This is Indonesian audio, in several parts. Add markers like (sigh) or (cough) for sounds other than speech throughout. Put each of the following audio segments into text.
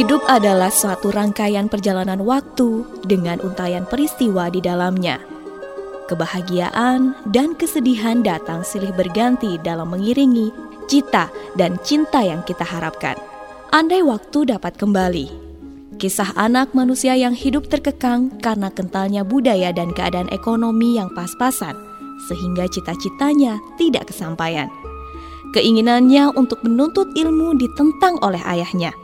Hidup adalah suatu rangkaian perjalanan waktu dengan untayan peristiwa di dalamnya. Kebahagiaan dan kesedihan datang silih berganti dalam mengiringi cita dan cinta yang kita harapkan. Andai waktu dapat kembali, kisah anak manusia yang hidup terkekang karena kentalnya budaya dan keadaan ekonomi yang pas-pasan, sehingga cita-citanya tidak kesampaian. Keinginannya untuk menuntut ilmu ditentang oleh ayahnya.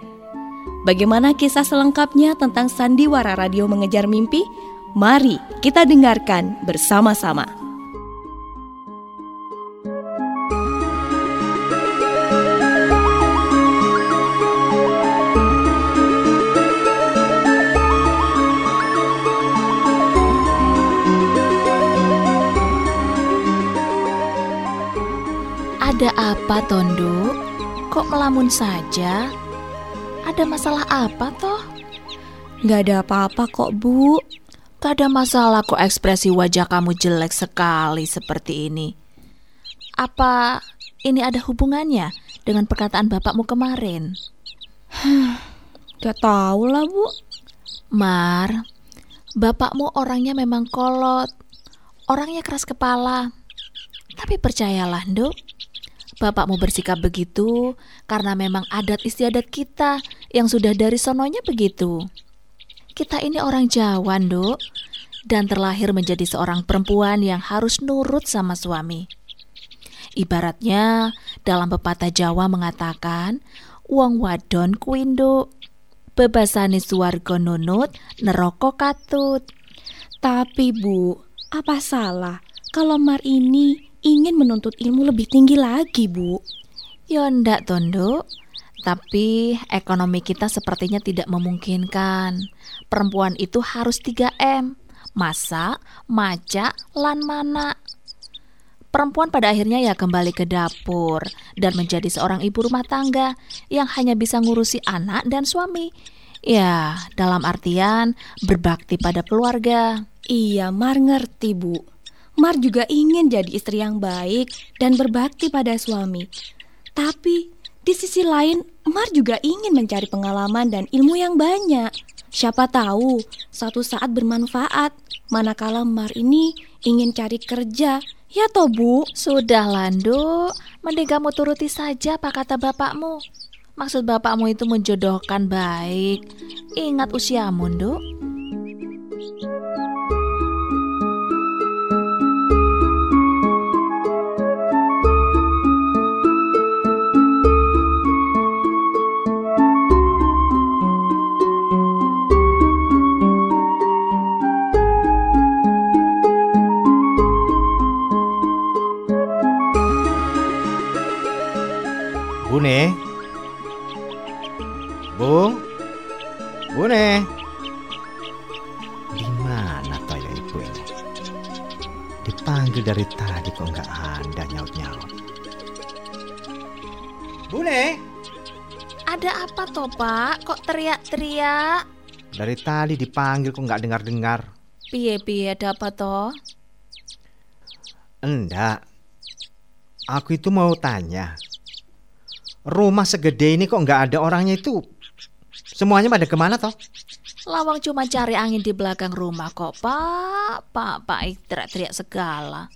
Bagaimana kisah selengkapnya tentang sandiwara radio mengejar mimpi? Mari kita dengarkan bersama-sama. Ada apa, Tondo? Kok melamun saja? Ada masalah apa, toh? Gak ada apa-apa kok, Bu. Gak ada masalah kok ekspresi wajah kamu jelek sekali seperti ini. Apa ini ada hubungannya dengan perkataan bapakmu kemarin? Gak tahu lah, Bu. Mar, bapakmu orangnya memang kolot. Orangnya keras kepala. Tapi percayalah, Nduk, bapakmu bersikap begitu karena memang adat istiadat kita yang sudah dari sononya begitu. Kita ini orang Jawa, Nduk, dan terlahir menjadi seorang perempuan yang harus nurut sama suami. Ibaratnya dalam pepatah Jawa mengatakan, wong wadon kuwi Nduk, bebasane suwarga nunut, neraka katut. Tapi, Bu, apa salah kalau Mar ini ingin menuntut ilmu lebih tinggi lagi, Bu. Ya ndak, Tondo. Tapi ekonomi kita sepertinya tidak memungkinkan. Perempuan itu harus 3M. Masak, maca, lan mana. Perempuan pada akhirnya ya kembali ke dapur dan menjadi seorang ibu rumah tangga yang hanya bisa ngurusi anak dan suami. Ya, dalam artian berbakti pada keluarga. Iya, Mar ngerti, Bu. Mar juga ingin jadi istri yang baik dan berbakti pada suami. Tapi di sisi lain, Mar juga ingin mencari pengalaman dan ilmu yang banyak. Siapa tahu suatu saat bermanfaat. Manakala Mar ini ingin cari kerja, ya toh Bu? Sudah Landu, mending kamu turuti saja apa kata bapakmu. Maksud bapakmu itu menjodohkan baik. Ingat usiamu, Nduk. Bune. Bu. Bune. Di mana toh ya ibu ini? Dipanggil dari tadi kok nggak ada nyaut-nyaut. Bune. Ada apa toh, Pak? Kok teriak-teriak? Dari tadi dipanggil kok nggak dengar-dengar. Piye-piye ada apa toh? Enggak. Aku itu mau tanya. Rumah segede ini kok nggak ada orangnya itu? Semuanya pada ke mana toh? Lawang cuma cari angin di belakang rumah kok, Pak. Pak, Pak teriak-teriak segala.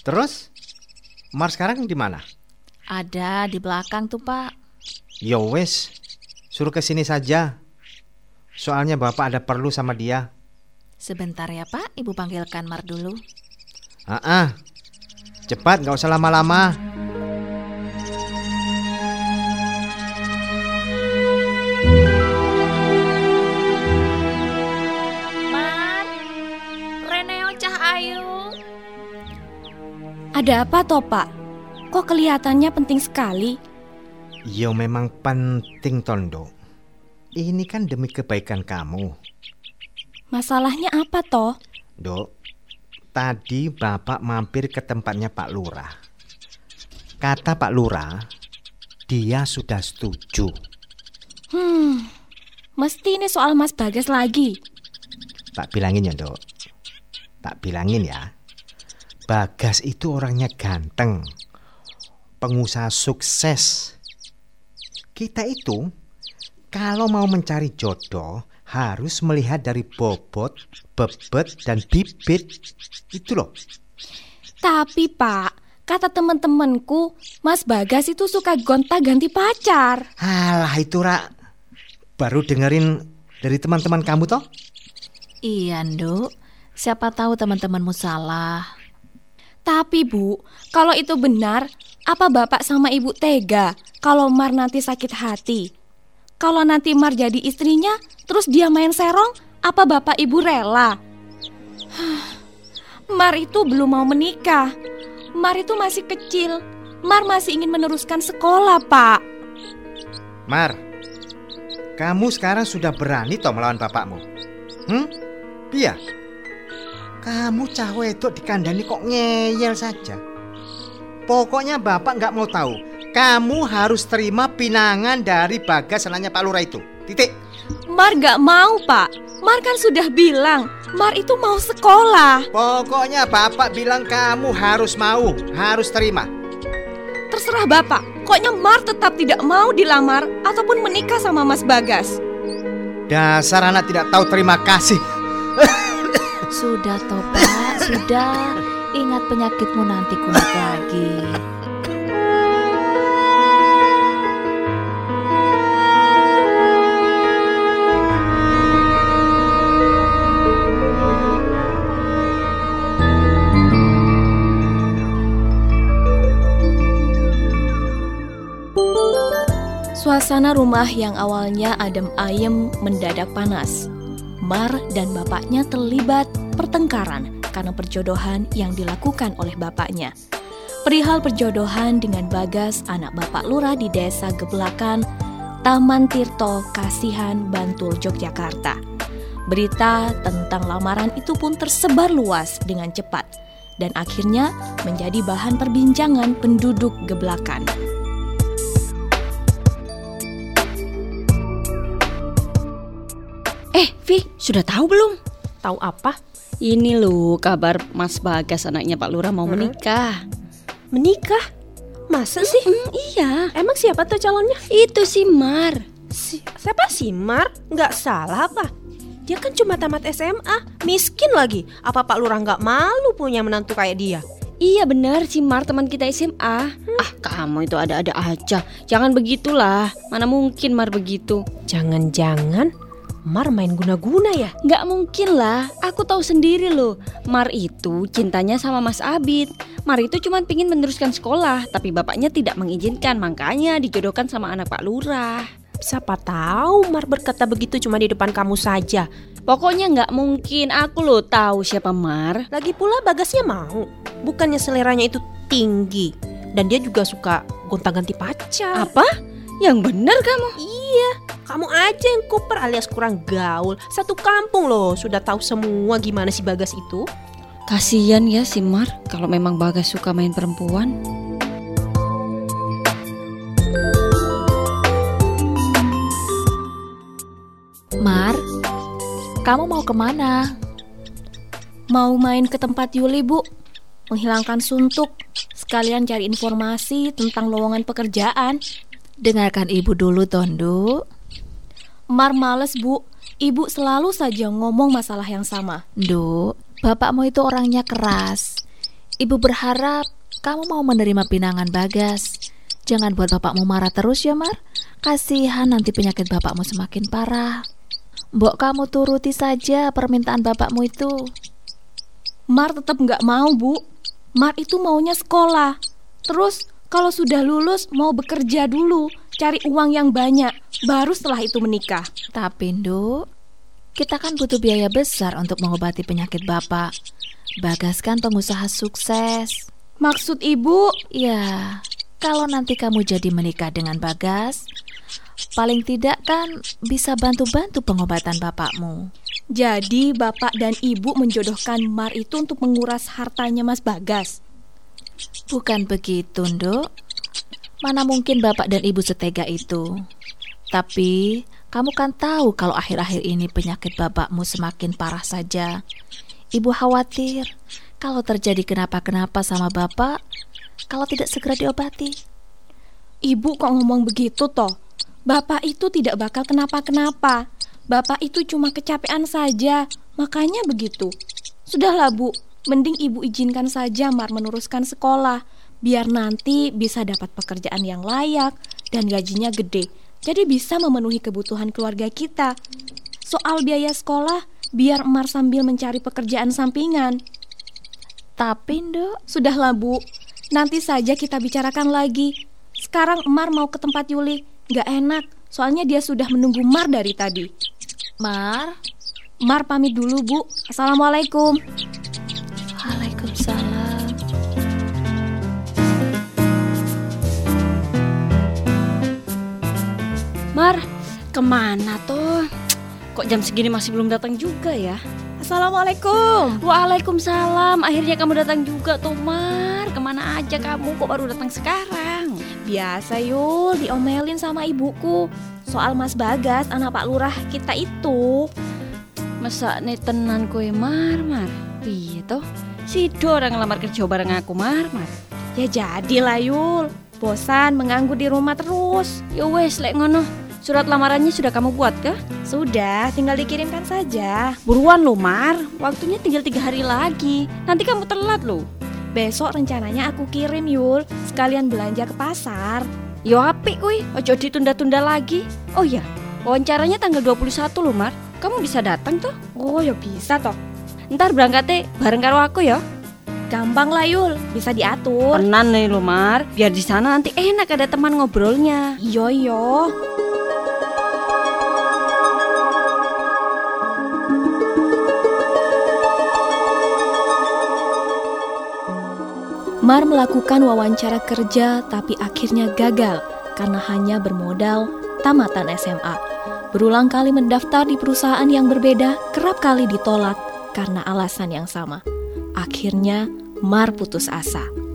Terus? Mar sekarang di mana? Ada di belakang tuh, Pak. Yo wes, suruh ke sini saja. Soalnya bapak ada perlu sama dia. Sebentar ya, Pak. Ibu panggilkan Mar dulu. Ah, ah. cepat, nggak usah lama-lama. Ada apa toh, Pak? Kok kelihatannya penting sekali? Yo memang penting Tondo. Ini kan demi kebaikan kamu. Masalahnya apa toh? Dok, tadi bapak mampir ke tempatnya Pak Lurah. Kata Pak Lurah, dia sudah setuju. Hmm, mesti ini soal Mas Bagas lagi. Tak bilangin ya dok. Tak bilangin ya. Bagas itu orangnya ganteng. Pengusaha sukses. Kita itu kalau mau mencari jodoh harus melihat dari bobot, bebet, dan bibit. Itu loh. Tapi Pak, kata teman-temanku, Mas Bagas itu suka gonta-ganti pacar. Alah itu Rak. Baru dengerin dari teman-teman kamu toh? Iya, Nduk. Siapa tahu teman-temanmu salah. Tapi Bu, kalau itu benar, apa Bapak sama Ibu tega kalau Mar nanti sakit hati? Kalau nanti Mar jadi istrinya, terus dia main serong, apa Bapak Ibu rela? (sighs) Mar itu belum mau menikah. Mar itu masih kecil. Mar masih ingin meneruskan sekolah, Pak. Mar, kamu sekarang sudah berani toh melawan bapakmu? Hmm? Iya. Kamu cah wedok dikandani kok ngeyel saja. Pokoknya bapak nggak mau tahu kamu harus terima pinangan dari Bagas anaknya Pak Lurah itu. Titik. Mar gak mau, Pak. Mar kan sudah bilang, Mar itu mau sekolah. Pokoknya Bapak bilang kamu harus mau, harus terima. Terserah Bapak, koknya Mar tetap tidak mau dilamar ataupun menikah sama Mas Bagas. Dasar anak tidak tahu terima kasih. (laughs) sudah toh, Pak, sudah. Ingat penyakitmu nanti kumat lagi. Suasana rumah yang awalnya adem ayem mendadak panas. Mar dan bapaknya terlibat pertengkaran karena perjodohan yang dilakukan oleh bapaknya. Perihal perjodohan dengan Bagas, anak bapak lurah di desa Gebelakan, Taman Tirto, Kasihan, Bantul, Yogyakarta. Berita tentang lamaran itu pun tersebar luas dengan cepat dan akhirnya menjadi bahan perbincangan penduduk Gebelakan. Sudah tahu belum? Tahu apa? Ini loh kabar Mas Bagas anaknya Pak Lurah mau menikah. Menikah? Masa sih? Mm, iya, Emang siapa tuh calonnya? itu si Mar. Si, siapa sih Mar? Nggak salah apa? Dia kan cuma tamat SMA, miskin lagi. Apa Pak Lurah nggak malu punya menantu kayak dia? Iya benar si Mar teman kita SMA. Ah, kamu itu ada-ada aja. Jangan begitulah. Mana mungkin Mar begitu? Jangan-jangan Mar main guna-guna ya? Nggak mungkin lah. Aku tahu sendiri loh. Mar itu cintanya sama Mas Abid. Mar itu cuma pingin meneruskan sekolah, tapi bapaknya tidak mengizinkan. Makanya dijodohkan sama anak Pak Lurah. Siapa tahu Mar berkata begitu cuma di depan kamu saja. Pokoknya nggak mungkin. Aku loh tahu siapa Mar. Lagi pula Bagasnya mau. Bukannya seleranya itu tinggi. Dan dia juga suka gonta-ganti pacar. Apa? Yang benar kamu? Iya, kamu aja yang kuper alias kurang gaul. Satu kampung loh sudah tahu semua gimana si Bagas itu. Kasian ya si Mar kalau memang Bagas suka main perempuan. Mar, kamu mau ke mana? Mau main ke tempat Yuli, Bu. Menghilangkan suntuk, sekalian cari informasi tentang lowongan pekerjaan. Dengarkan ibu dulu, Tondo. Mar males, Bu. Ibu selalu saja ngomong masalah yang sama. Nduk, bapakmu itu orangnya keras. Ibu berharap kamu mau menerima pinangan Bagas. Jangan buat bapakmu marah terus ya, Mar. Kasihan nanti penyakit bapakmu semakin parah. Mbok kamu turuti saja permintaan bapakmu itu. Mar tetap nggak mau, Bu. Mar itu maunya sekolah. Terus kalau sudah lulus mau bekerja dulu, cari uang yang banyak, baru setelah itu menikah. Tapi, Nduk, kita kan butuh biaya besar untuk mengobati penyakit bapak. Bagas kan pengusaha sukses. Maksud ibu, Ya, kalau nanti kamu jadi menikah dengan Bagas, paling tidak kan bisa bantu-bantu pengobatan bapakmu. jadi bapak dan ibu menjodohkan Mar itu untuk menguras hartanya Mas Bagas. Bukan begitu, Nduk. Mana mungkin bapak dan ibu setega itu. Tapi kamu kan tahu kalau akhir-akhir ini penyakit bapakmu semakin parah saja. Ibu khawatir kalau terjadi kenapa-kenapa sama bapak, kalau tidak segera diobati. Ibu kok ngomong begitu toh? Bapak itu tidak bakal kenapa-kenapa. Bapak itu cuma kecapean saja, makanya begitu. Sudahlah Bu, mending Ibu izinkan saja Mar meneruskan sekolah, biar nanti bisa dapat pekerjaan yang layak dan gajinya gede. Jadi bisa memenuhi kebutuhan keluarga kita. Soal biaya sekolah, biar Mar sambil mencari pekerjaan sampingan. Tapi, Nduk, Sudahlah Bu, nanti saja kita bicarakan lagi. Sekarang Mar mau ke tempat Yuli, nggak enak. Soalnya dia sudah menunggu Mar dari tadi. Mar, Mar pamit dulu Bu. Assalamualaikum. Waalaikumsalam. Mar, ke mana tuh? Kok jam segini masih belum datang juga ya? Assalamualaikum. Waalaikumsalam, akhirnya kamu datang juga tuh Mar Ke mana aja kamu, kok baru datang sekarang? Biasa Yul, diomelin sama ibuku. Soal Mas Bagas, anak Pak Lurah kita itu. Masa nih tenan kowe Mar, Mar? Piye toh? Si Do orang ngelamar kerja bareng aku Mar, Mar Ya jadilah Yul. Bosan menganggur di rumah terus. Ya wes, lek ngono Surat lamarannya sudah kamu buat kah? Sudah, tinggal dikirimkan saja. Buruan lo Mar, waktunya tinggal tiga hari lagi Nanti kamu telat lo Besok rencananya aku kirim Yul, sekalian belanja ke pasar. Yo apik kuy, ojo ditunda-tunda lagi Oh iya, wawancaranya tanggal 21 lo Mar Kamu bisa datang tuh? Oh ya bisa toh. Ntar berangkatnya bareng karo aku ya Gampang lah Yul, bisa diatur. Tenan nih lo Mar, biar di sana nanti enak ada teman ngobrolnya Yo yo. Mar melakukan wawancara kerja tapi akhirnya gagal karena hanya bermodal tamatan SMA. Berulang kali mendaftar di perusahaan yang berbeda kerap kali ditolak karena alasan yang sama. Akhirnya Mar putus asa.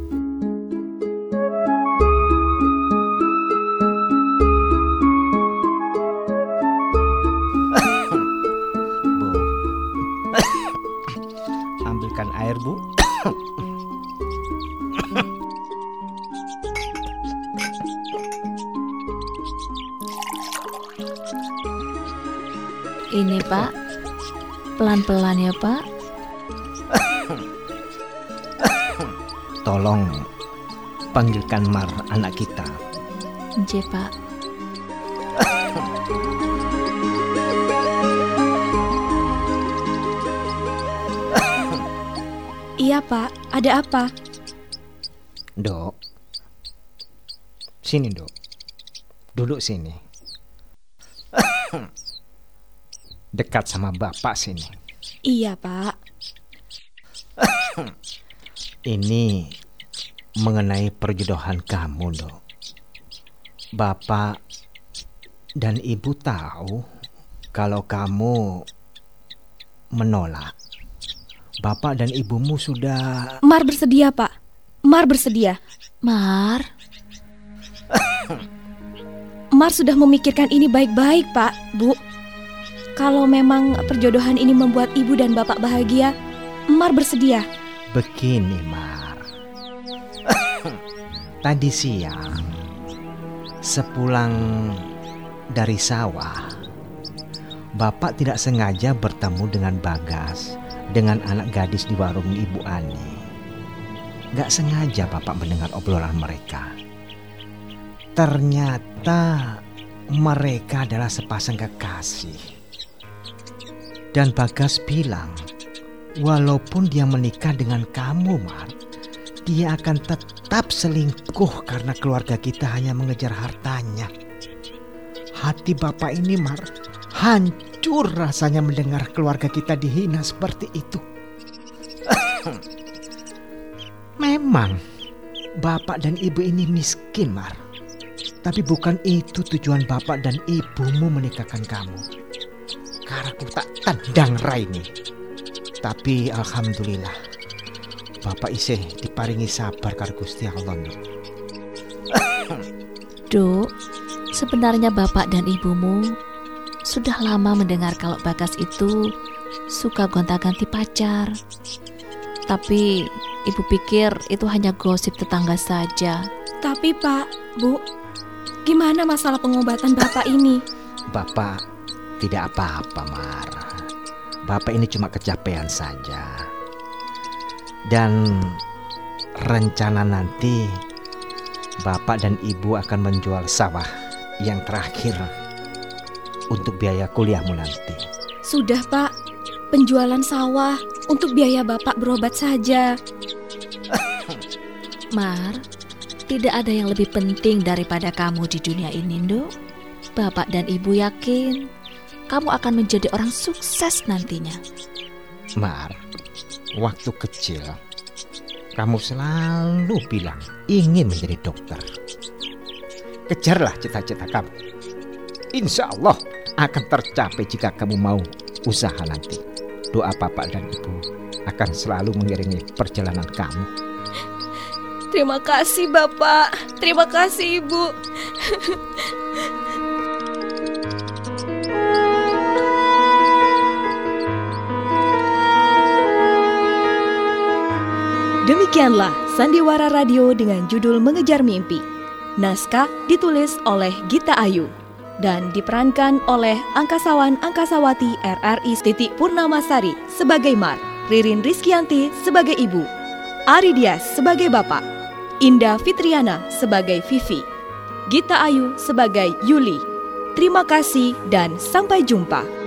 Pelan-pelan ya, Pak. Tolong panggilkan Mar anak kita. Nje, Pak. Iya pak, ada apa? Dok. Sini, Dok. Duduk sini. Dekat sama Bapak sini. Iya pak. Ini mengenai perjodohan kamu, Dok. Bapak dan Ibu tahu kalau kamu menolak. Bapak dan ibumu sudah Mar bersedia pak. Mar bersedia. Mar, (laughs) Mar sudah memikirkan ini baik-baik pak, bu. Kalau memang perjodohan ini membuat ibu dan bapak bahagia, Mar bersedia. begini, Mar. (coughs) Tadi siang sepulang dari sawah, Bapak tidak sengaja bertemu dengan Bagas dengan anak gadis di warung Ibu Ani. Gak sengaja Bapak mendengar obrolan mereka. Ternyata mereka adalah sepasang kekasih. Dan Bagas bilang, walaupun dia menikah dengan kamu, Mar, dia akan tetap selingkuh karena keluarga kita hanya mengejar hartanya. Hati Bapak ini, Mar, hancur rasanya mendengar keluarga kita dihina seperti itu. (coughs) Memang Bapak dan Ibu ini miskin, Mar. Tapi bukan itu tujuan Bapak dan Ibumu menikahkan kamu. Karaku tak tendang Raini. Tapi Alhamdulillah, Bapak isih diparingi sabar karo Gusti Allah. (coughs) Duk, sebenarnya bapak dan ibumu sudah lama mendengar kalau Bagas itu suka gonta-ganti pacar. Tapi ibu pikir itu hanya gosip tetangga saja. Tapi pak, bu, Gimana masalah pengobatan Bapak ini? Bapak tidak apa-apa, Mar. Bapak ini cuma kecapean saja. Dan rencana nanti Bapak dan Ibu akan menjual sawah yang terakhir untuk biaya kuliahmu nanti. Sudah, Pak. Penjualan sawah untuk biaya Bapak berobat saja. (coughs) Mar, tidak ada yang lebih penting daripada kamu di dunia ini, Nduk. Bapak dan Ibu yakin kamu akan menjadi orang sukses nantinya. Mar, waktu kecil kamu selalu bilang ingin menjadi dokter. Kejarlah cita-cita kamu. Insya Allah akan tercapai jika kamu mau usaha nanti. Doa Bapak dan Ibu akan selalu mengiringi perjalanan kamu. Terima kasih, Bapak. Terima kasih, Ibu. (laughs) Demikianlah Sandiwara Radio dengan judul Mengejar Mimpi. Naskah ditulis oleh Gita Ayu dan diperankan oleh angkasawan Angkasawati RRI Titik Purnamasari sebagai Mar, Ririn Rizkianti sebagai Ibu, Ari Dias sebagai Bapak, Indah Fitriana sebagai Vivi, Gita Ayu sebagai Yuli. Terima kasih dan sampai jumpa.